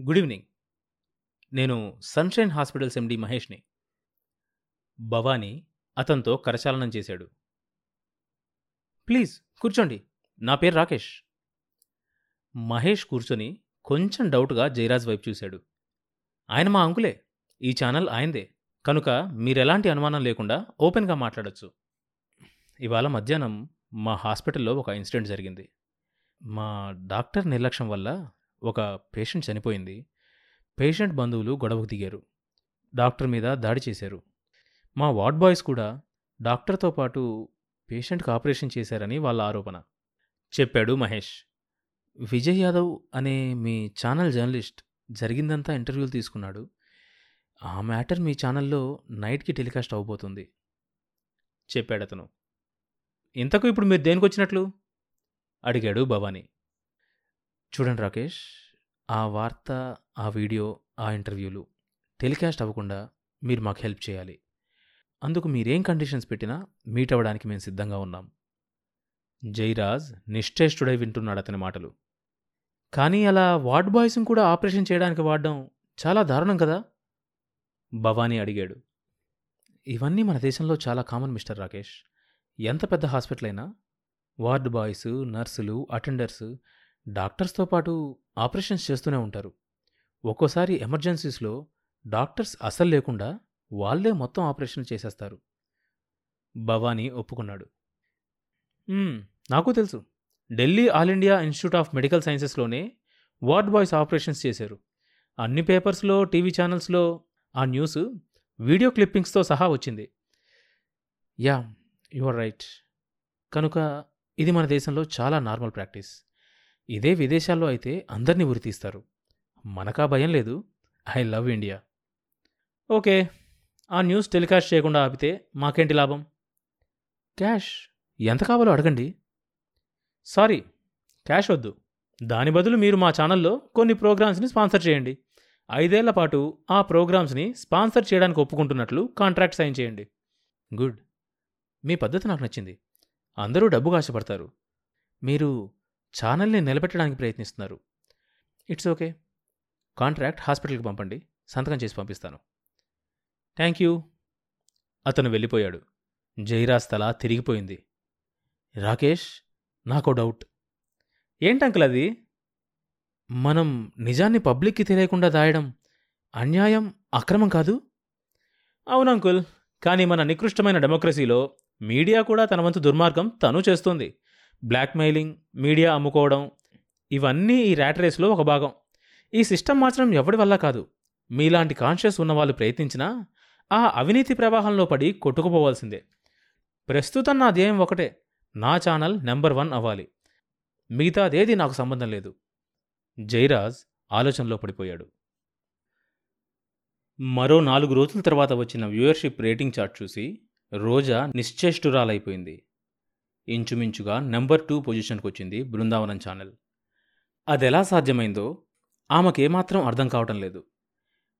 Good evening. నేను sunshine hospitals MD మహేష్ని. భవానీ అతనితో కరచాలనం చేశాడు. ప్లీజ్ కూర్చోండి. నా పేరు రాకేష్. మహేష్ కూర్చొని కొంచెం డౌట్గా జయరాజ్ వైపు చూశాడు. ఆయన మా అంకులే. ఈ ఛానల్ ఆయనదే. కనుక మీరెలాంటి అనుమానం లేకుండా ఓపెన్గా మాట్లాడొచ్చు. ఇవాళ మధ్యాహ్నం మా హాస్పిటల్లో ఒక ఇన్సిడెంట్ జరిగింది. మా డాక్టర్ నిర్లక్ష్యం వల్ల ఒక పేషెంట్ చనిపోయింది. పేషెంట్ బంధువులు గొడవకు దిగారు. డాక్టర్ మీద దాడి చేశారు. మా వార్డ్ బాయ్స్ కూడా డాక్టర్తో పాటు పేషెంట్కి ఆపరేషన్ చేశారని వాళ్ళ ఆరోపణ. చెప్పాడు మహేష్. విజయ్ యాదవ్ అనే మీ ఛానల్ జర్నలిస్ట్ జరిగిందంతా ఇంటర్వ్యూలు తీసుకున్నాడు. ఆ మ్యాటర్ మీ ఛానల్లో నైట్కి టెలికాస్ట్ అవబోతుంది. చెప్పాడు అతను ఇంతకు ఇప్పుడు మీరు దేనికి వచ్చినట్లు అడిగాడు భవానీ. చూడండి రాకేష్ ఆ వార్త ఆ వీడియో ఆ ఇంటర్వ్యూలు టెలికాస్ట్ అవ్వకుండా మీరు మాకు హెల్ప్ చేయాలి. అందుకు మీరేం కండిషన్స్ పెట్టినా మీట్ అవ్వడానికి మేము సిద్ధంగా ఉన్నాం. జైరాజ్ నిశ్చేష్టుడై వింటున్నాడు అతని మాటలు. కానీ అలా వార్డ్ బాయ్స్ని కూడా ఆపరేషన్ చేయడానికి వాడడం చాలా దారుణం కదా? భవానీ అడిగాడు. ఇవన్నీ మన దేశంలో చాలా కామన్ మిస్టర్ రాకేష్. ఎంత పెద్ద హాస్పిటల్ అయినా వార్డ్ బాయ్స్ నర్సులు అటెండర్స్ డాక్టర్స్తో పాటు ఆపరేషన్స్ చేస్తూనే ఉంటారు. ఒక్కోసారి ఎమర్జెన్సీస్లో డాక్టర్స్ అసలు లేకుండా వాళ్ళే మొత్తం ఆపరేషన్ చేసేస్తారు. భవానీ ఒప్పుకున్నాడు. నాకు తెలుసు. Delhi all India institute of medical సైన్సెస్లోనే ward boys operations చేశారు. అన్ని పేపర్స్లో టీవీ ఛానల్స్లో ఆ న్యూస్ వీడియో క్లిప్పింగ్స్తో సహా వచ్చింది. Yeah you are right. కనుక ఇది మన దేశంలో చాలా నార్మల్ ప్రాక్టీస్. ఇదే విదేశాల్లో అయితే అందరినీ ఉరితీస్తారు మనకా భయం లేదు. I love India. ఓకే ఆ న్యూస్ టెలికాస్ట్ చేయకుండా ఆపితే మాకేంటి లాభం? క్యాష్ ఎంత కావాలో అడగండి. సారీ క్యాష్ వద్దు. దాని బదులు మీరు మా ఛానల్లో కొన్ని ప్రోగ్రామ్స్ని స్పాన్సర్ చేయండి. ఐదేళ్ళ పాటు ఆ ప్రోగ్రామ్స్ని స్పాన్సర్ చేయడానికి ఒప్పుకుంటున్నట్లు కాంట్రాక్ట్ సైన్ చేయండి. గుడ్. మీ పద్ధతి నాకు నచ్చింది. అందరూ డబ్బుకు ఆశపడతారు మీరు ఛానల్ని నిలబెట్టడానికి ప్రయత్నిస్తున్నారు. It's okay. కాంట్రాక్ట్ హాస్పిటల్కి పంపండి. సంతకం చేసి పంపిస్తాను. Thank you. అతను వెళ్ళిపోయాడు. జైరాజ్ తల తిరిగిపోయింది. రాకేష్ నాకో డౌట్. ఏంటంకుల్ అది? మనం నిజాన్ని పబ్లిక్కి తెలియకుండా దాయడం అన్యాయం అక్రమం కాదు? అవును అంకుల్. కానీ మన నికృష్టమైన డెమోక్రసీలో మీడియా కూడా తన వంతు దుర్మార్గం తను చేస్తుంది. బ్లాక్మెయిలింగ్ మీడియా అమ్ముకోవడం ఇవన్నీ ఈ ర్యాట్ రేస్లో ఒక భాగం. ఈ సిస్టమ్ మార్చడం ఎవడి వల్ల కాదు. మీలాంటి కాన్షియస్ ఉన్నవాళ్ళు ప్రయత్నించినా ఆ అవినీతి ప్రవాహంలో పడి కొట్టుకుపోవాల్సిందే. ప్రస్తుతం నా ధ్యేయం ఒకటే నా ఛానల్ నెంబర్ వన్ అవ్వాలి. మిగతాదేది నాకు సంబంధం లేదు. జైరాజ్ ఆలోచనలో పడిపోయాడు. మరో నాలుగు రోజుల తర్వాత వచ్చిన వ్యూయర్షిప్ రేటింగ్ చార్ట్ చూసి రోజా నిశ్చేష్టురాలైపోయింది. ఇంచుమించుగా నెంబర్ టూ పొజిషన్కి వచ్చింది బృందావనం ఛానల్. అదెలా సాధ్యమైందో ఆమెకేమాత్రం అర్థం కావటం లేదు.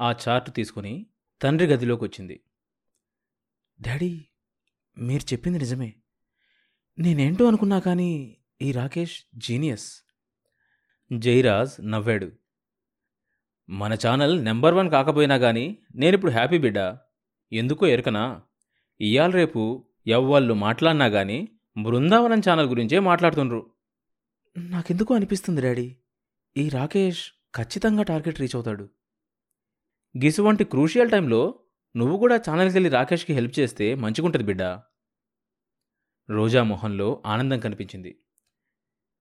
ఆ చార్ట్ తీసుకుని తండ్రి గదిలోకి వచ్చింది. డాడీ మీరు చెప్పింది నిజమే. నేనేంటో అనుకున్నా కానీ ఈ రాకేష్ జీనియస్. జైరాజ్ నవ్వాడు. మన ఛానల్ నెంబర్ వన్ కాకపోయినా కానీ నేనిప్పుడు హ్యాపీ బిడ్డ. ఎందుకో ఎరకనా? ఇయాల రేపు ఎవ్వళ్ళు మాట్లాడినా కానీ బృందావనం ఛానల్ గురించే మాట్లాడుతుండ్రు. నాకెందుకు అనిపిస్తుంది డాడీ. ఈ రాకేష్ ఖచ్చితంగా టార్గెట్ రీచ్ అవుతాడు. గిసువంటి క్రూషియల్ టైంలో నువ్వు కూడా ఛానల్కి వెళ్ళి రాకేష్కి హెల్ప్ చేస్తే మంచిగుంటుంది బిడ్డ. రోజా మొహంలో ఆనందం కనిపించింది.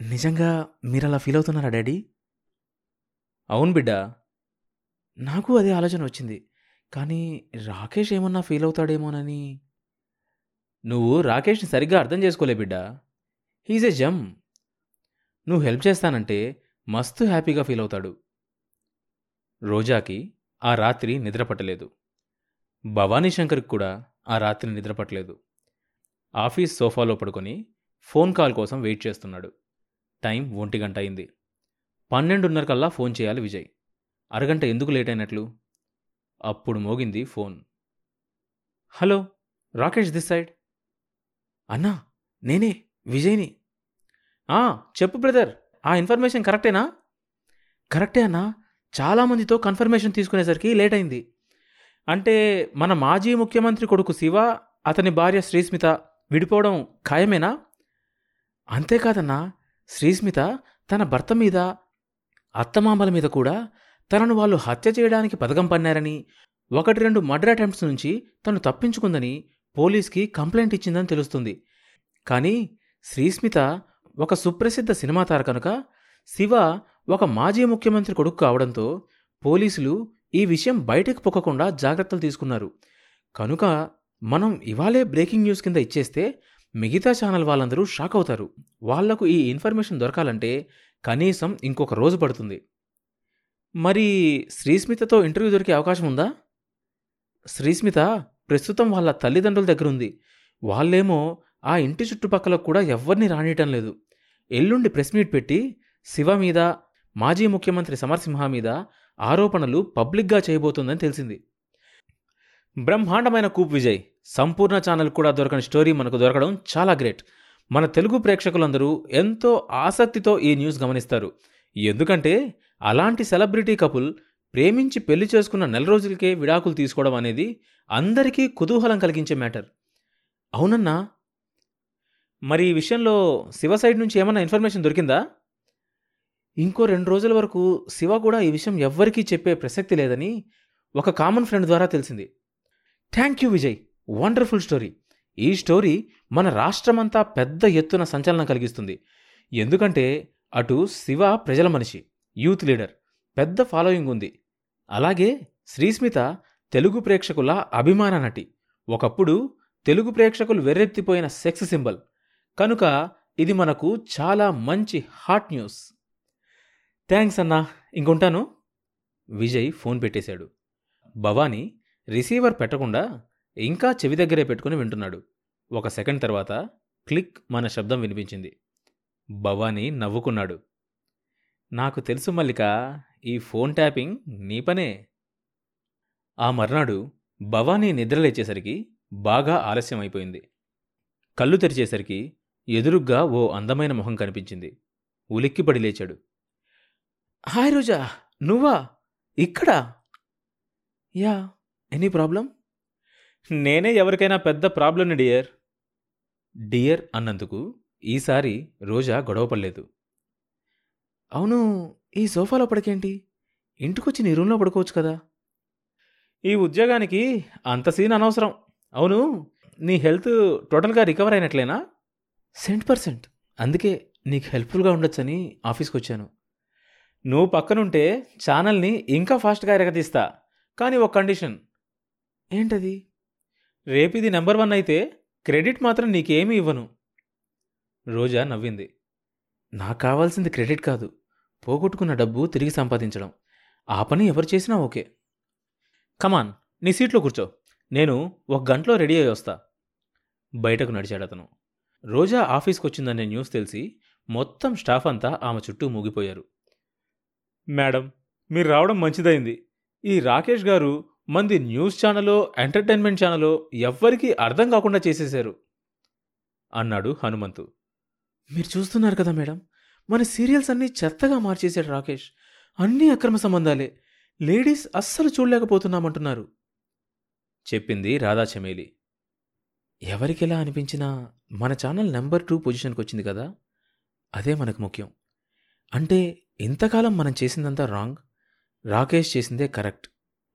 నిజంగా మీరు అలా ఫీల్ అవుతున్నారా డాడీ? అవును బిడ్డ. నాకు అదే ఆలోచన వచ్చింది. కానీ రాకేష్ ఏమన్నా ఫీల్ అవుతాడేమోనని నువ్వు రాకేష్ని సరిగ్గా అర్థం చేసుకోలే బిడ్డా. హీజ్ ఎ జమ్ నువ్వు హెల్ప్ చేస్తానంటే మస్తు హ్యాపీగా ఫీల్ అవుతాడు. రోజాకి ఆ రాత్రి నిద్రపట్టలేదు భవానీ శంకర్కి కూడా ఆ రాత్రి నిద్రపట్టలేదు ఆఫీస్ సోఫాలో పడుకొని ఫోన్ కాల్ కోసం వెయిట్ చేస్తున్నాడు. టైం ఒంటి గంట అయింది. పన్నెండున్నర కల్లా ఫోన్ చేయాలి విజయ్. అరగంట ఎందుకు లేట్ అయినట్లు? అప్పుడు మోగింది phone. Hello Rakesh this side? అన్నా నేనే విజయ్ని. "ఆ, చెప్పు బ్రదర్ ఆ ఇన్ఫర్మేషన్ కరెక్టేనా? కరెక్టే అన్నా చాలామందితో కన్ఫర్మేషన్ తీసుకునేసరికి లేట్ అయింది అంటే మన మాజీ ముఖ్యమంత్రి కొడుకు శివ అతని భార్య శ్రీస్మిత విడిపోవడం ఖాయమేనా? అంతేకాదన్నా శ్రీస్మిత తన భర్త మీద అత్తమామల మీద కూడా తనను వాళ్ళు హత్య చేయడానికి పథకం పన్నారని ఒకటి రెండు మర్డర్ అటెంప్ట్స్ నుంచి తను తప్పించుకుందని పోలీస్కి కంప్లైంట్ ఇచ్చిందని తెలుస్తుంది. కానీ శ్రీస్మిత ఒక సుప్రసిద్ధ సినిమా తార కనుక శివ ఒక మాజీ ముఖ్యమంత్రి కొడుకు కావడంతో పోలీసులు ఈ విషయం బయటకు పొక్కకుండా జాగ్రత్తలు తీసుకున్నారు. కనుక మనం ఇవాళే బ్రేకింగ్ న్యూస్ కింద ఇచ్చేస్తే మిగతా ఛానల్ వాళ్ళందరూ షాక్ అవుతారు. వాళ్ళకు ఈ ఇన్ఫర్మేషన్ దొరకాలంటే కనీసం ఇంకొక రోజు పడుతుంది. మరి శ్రీస్మితతో ఇంటర్వ్యూ దొరికే అవకాశం ఉందా? శ్రీస్మిత ప్రస్తుతం వాళ్ళ తల్లిదండ్రుల దగ్గర ఉంది వాళ్ళేమో ఆ ఇంటి చుట్టుపక్కల కూడా ఎవ్వరిని రానియటం లేదు. ఎల్లుండి ప్రెస్ మీట్ పెట్టి శివ మీద మాజీ ముఖ్యమంత్రి సమరసింహ మీద ఆరోపణలు పబ్లిక్గా చేయబోతోందని తెలిసింది. బ్రహ్మాండమైన కూప్ విజయ్. సంపూర్ణ ఛానల్ కూడా దొరకని స్టోరీ మనకు దొరకడం చాలా గ్రేట్. మన తెలుగు ప్రేక్షకులందరూ ఎంతో ఆసక్తితో ఈ న్యూస్ గమనిస్తారు. ఎందుకంటే అలాంటి సెలబ్రిటీ కపుల్ ప్రేమించి పెళ్ళి చేసుకున్న నెల రోజులకే విడాకులు తీసుకోవడం అనేది అందరికీ కుతూహలం కలిగించే మ్యాటర్. అవునన్నా? మరి ఈ విషయంలో శివ సైడ్ నుంచి ఏమన్నా ఇన్ఫర్మేషన్ దొరికిందా? ఇంకో రెండు రోజుల వరకు శివ కూడా ఈ విషయం ఎవ్వరికీ చెప్పే ప్రసక్తి లేదని ఒక కామన్ ఫ్రెండ్ ద్వారా తెలిసింది. Thank you Vijay wonderful story ఈ స్టోరీ మన రాష్ట్రమంతా పెద్ద ఎత్తున సంచలనం కలిగిస్తుంది. ఎందుకంటే అటు శివ ప్రజల మనిషి యూత్ లీడర్ పెద్ద ఫాలోయింగ్ ఉంది. అలాగే శ్రీస్మిత తెలుగు ప్రేక్షకుల అభిమాన నటి. ఒకప్పుడు తెలుగు ప్రేక్షకులు వెర్రెత్తిపోయిన సెక్స్ సింబల్. కనుక ఇది మనకు చాలా మంచి హాట్ న్యూస్. థ్యాంక్స్ అన్నా. ఇంకొంటాను. విజయ్ ఫోన్ పెట్టేశాడు. భవానీ రిసీవర్ పెట్టకుండా ఇంకా చెవి దగ్గరే పెట్టుకుని వింటున్నాడు. ఒక సెకండ్ తర్వాత క్లిక్ మన శబ్దం వినిపించింది. భవానీ నవ్వుకున్నాడు. నాకు తెలుసు మల్లిక ఈ ఫోన్ ట్యాపింగ్ నీ పనే. ఆ మర్నాడు భవానీ నిద్రలేచేసరికి బాగా ఆలస్యం అయిపోయింది కళ్ళు తెరిచేసరికి ఎదురుగ్గా ఓ అందమైన మొహం కనిపించింది. ఉలిక్కిపడి లేచాడు. హాయ్ రోజా నువ్వా? ఇక్కడా? Yeah any problem? నేనే ఎవరికైనా పెద్ద ప్రాబ్లమ్ని డియర్. డియర్ అన్నందుకు ఈసారి రోజా గొడవపడలేదు అవును ఈ సోఫాలో పడకేంటి? ఇంటికొచ్చి నీ రూమ్లో పడుకోవచ్చు కదా. ఈ ఉద్యోగానికి అంత సీన్ అనవసరం. అవును నీ హెల్త్ టోటల్గా రికవర్ అయినట్లేనా? సెంట్ పర్సెంట్ అందుకే నీకు హెల్ప్ఫుల్గా ఉండొచ్చని ఆఫీస్కి వచ్చాను నువ్వు పక్కనుంటే ఛానల్ని ఇంకా ఫాస్ట్గా ఎరగదీస్తా. కానీ ఒక కండిషన్. ఏంటది? రేపు ఇది నెంబర్ వన్ అయితే క్రెడిట్ మాత్రం నీకేమీ ఇవ్వను. రోజా నవ్వింది. నాకు కావాల్సింది క్రెడిట్ కాదు. పోగొట్టుకున్న డబ్బు తిరిగి సంపాదించడం. ఆ పని ఎవరు చేసినా ఓకే. కమాన్ నీ సీట్లో కూర్చో. నేను ఒక గంటలో రెడీ అయ్యి వస్తా. బయటకు నడిచాడు అతను. రోజా ఆఫీస్కి వచ్చిందనే న్యూస్ తెలిసి మొత్తం స్టాఫ్ అంతా ఆమె చుట్టూ మూగిపోయారు. మేడం మీరు రావడం మంచిదైంది. ఈ రాకేష్ గారు మంది న్యూస్ ఛానలో ఎంటర్టైన్మెంట్ ఛానలో ఎవ్వరికీ అర్థం కాకుండా చేసేశారు అన్నాడు హనుమంతు. మీరు చూస్తున్నారు కదా మేడం మన సీరియల్స్ అన్నీ చెత్తగా మార్చేశాడు రాకేష్. అన్నీ అక్రమ సంబంధాలే. లేడీస్ అస్సలు చూడలేకపోతున్నామంటున్నారు. చెప్పింది రాధా చమేలి. ఎవరికెలా అనిపించినా మన ఛానల్ నెంబర్ టూ పొజిషన్కి వచ్చింది కదా? అదే మనకు ముఖ్యం. అంటే ఇంతకాలం మనం చేసిందంతా రాంగ్ రాకేష్ చేసిందే కరెక్ట్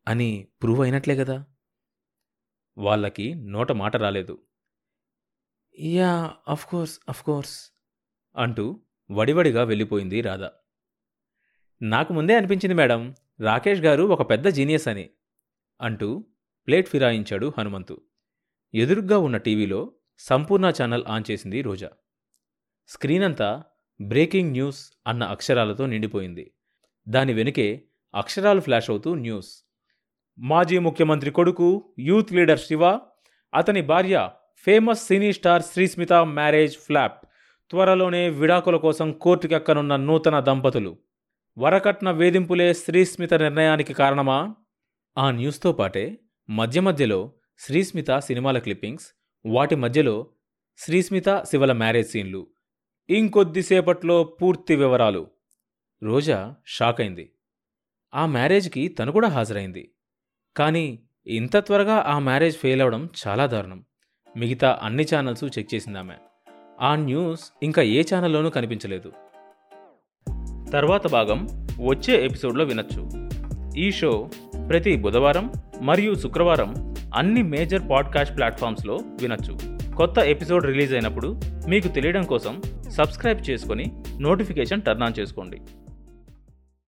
అని ప్రూవ్ అయినట్లే కదా? వాళ్ళకి నోట మాట రాలేదు. యా అఫ్కోర్స్ అఫ్కోర్స్ అంటూ వడివడిగా వెళ్ళిపోయింది రాధ. నాకు ముందే అనిపించింది మేడం రాకేష్ గారు ఒక పెద్ద జీనియస్ అని అంటూ ప్లేట్ ఫిరాయించాడు హనుమంతు. ఎదురుగ్గా ఉన్న టీవీలో సంపూర్ణ ఛానల్ ఆన్ చేసింది రోజా. స్క్రీన్ అంతా బ్రేకింగ్ న్యూస్ అన్న అక్షరాలతో నిండిపోయింది. దాని వెనుకే అక్షరాలు ఫ్లాష్ అవుతూ న్యూస్. మాజీ ముఖ్యమంత్రి కొడుకు యూత్ లీడర్ శివ అతని భార్య famous cine star Srismita marriage flop. త్వరలోనే విడాకుల కోసం కోర్టుకెక్కనున్న నూతన దంపతులు. వరకట్న వేధింపులే శ్రీస్మిత నిర్ణయానికి కారణమా? ఆ న్యూస్తో పాటే మధ్య మధ్యలో శ్రీస్మిత సినిమాల క్లిప్పింగ్స్ వాటి మధ్యలో శ్రీస్మిత శివల మ్యారేజ్ సీన్లు ఇంకొద్దిసేపట్లో పూర్తి వివరాలు. రోజా షాక్ అయింది ఆ మ్యారేజ్కి తను కూడా హాజరైంది. కానీ ఇంత త్వరగా ఆ మ్యారేజ్ ఫెయిల్ అవ్వడం చాలా దారుణం. మిగతా అన్ని ఛానల్స్ చెక్ చేసిందామె. ఆ న్యూస్ ఇంకా ఏ ఛానల్లోనూ కనిపించలేదు. తర్వాత భాగం వచ్చే ఎపిసోడ్లో వినొచ్చు. ఈ షో ప్రతి బుధవారం మరియు శుక్రవారం అన్ని మేజర్ పాడ్కాస్ట్ ప్లాట్ఫామ్స్లో వినొచ్చు. కొత్త ఎపిసోడ్ రిలీజ్ అయినప్పుడు మీకు తెలియడం కోసం సబ్స్క్రైబ్ చేసుకొని నోటిఫికేషన్ టర్న్ ఆన్ చేసుకోండి.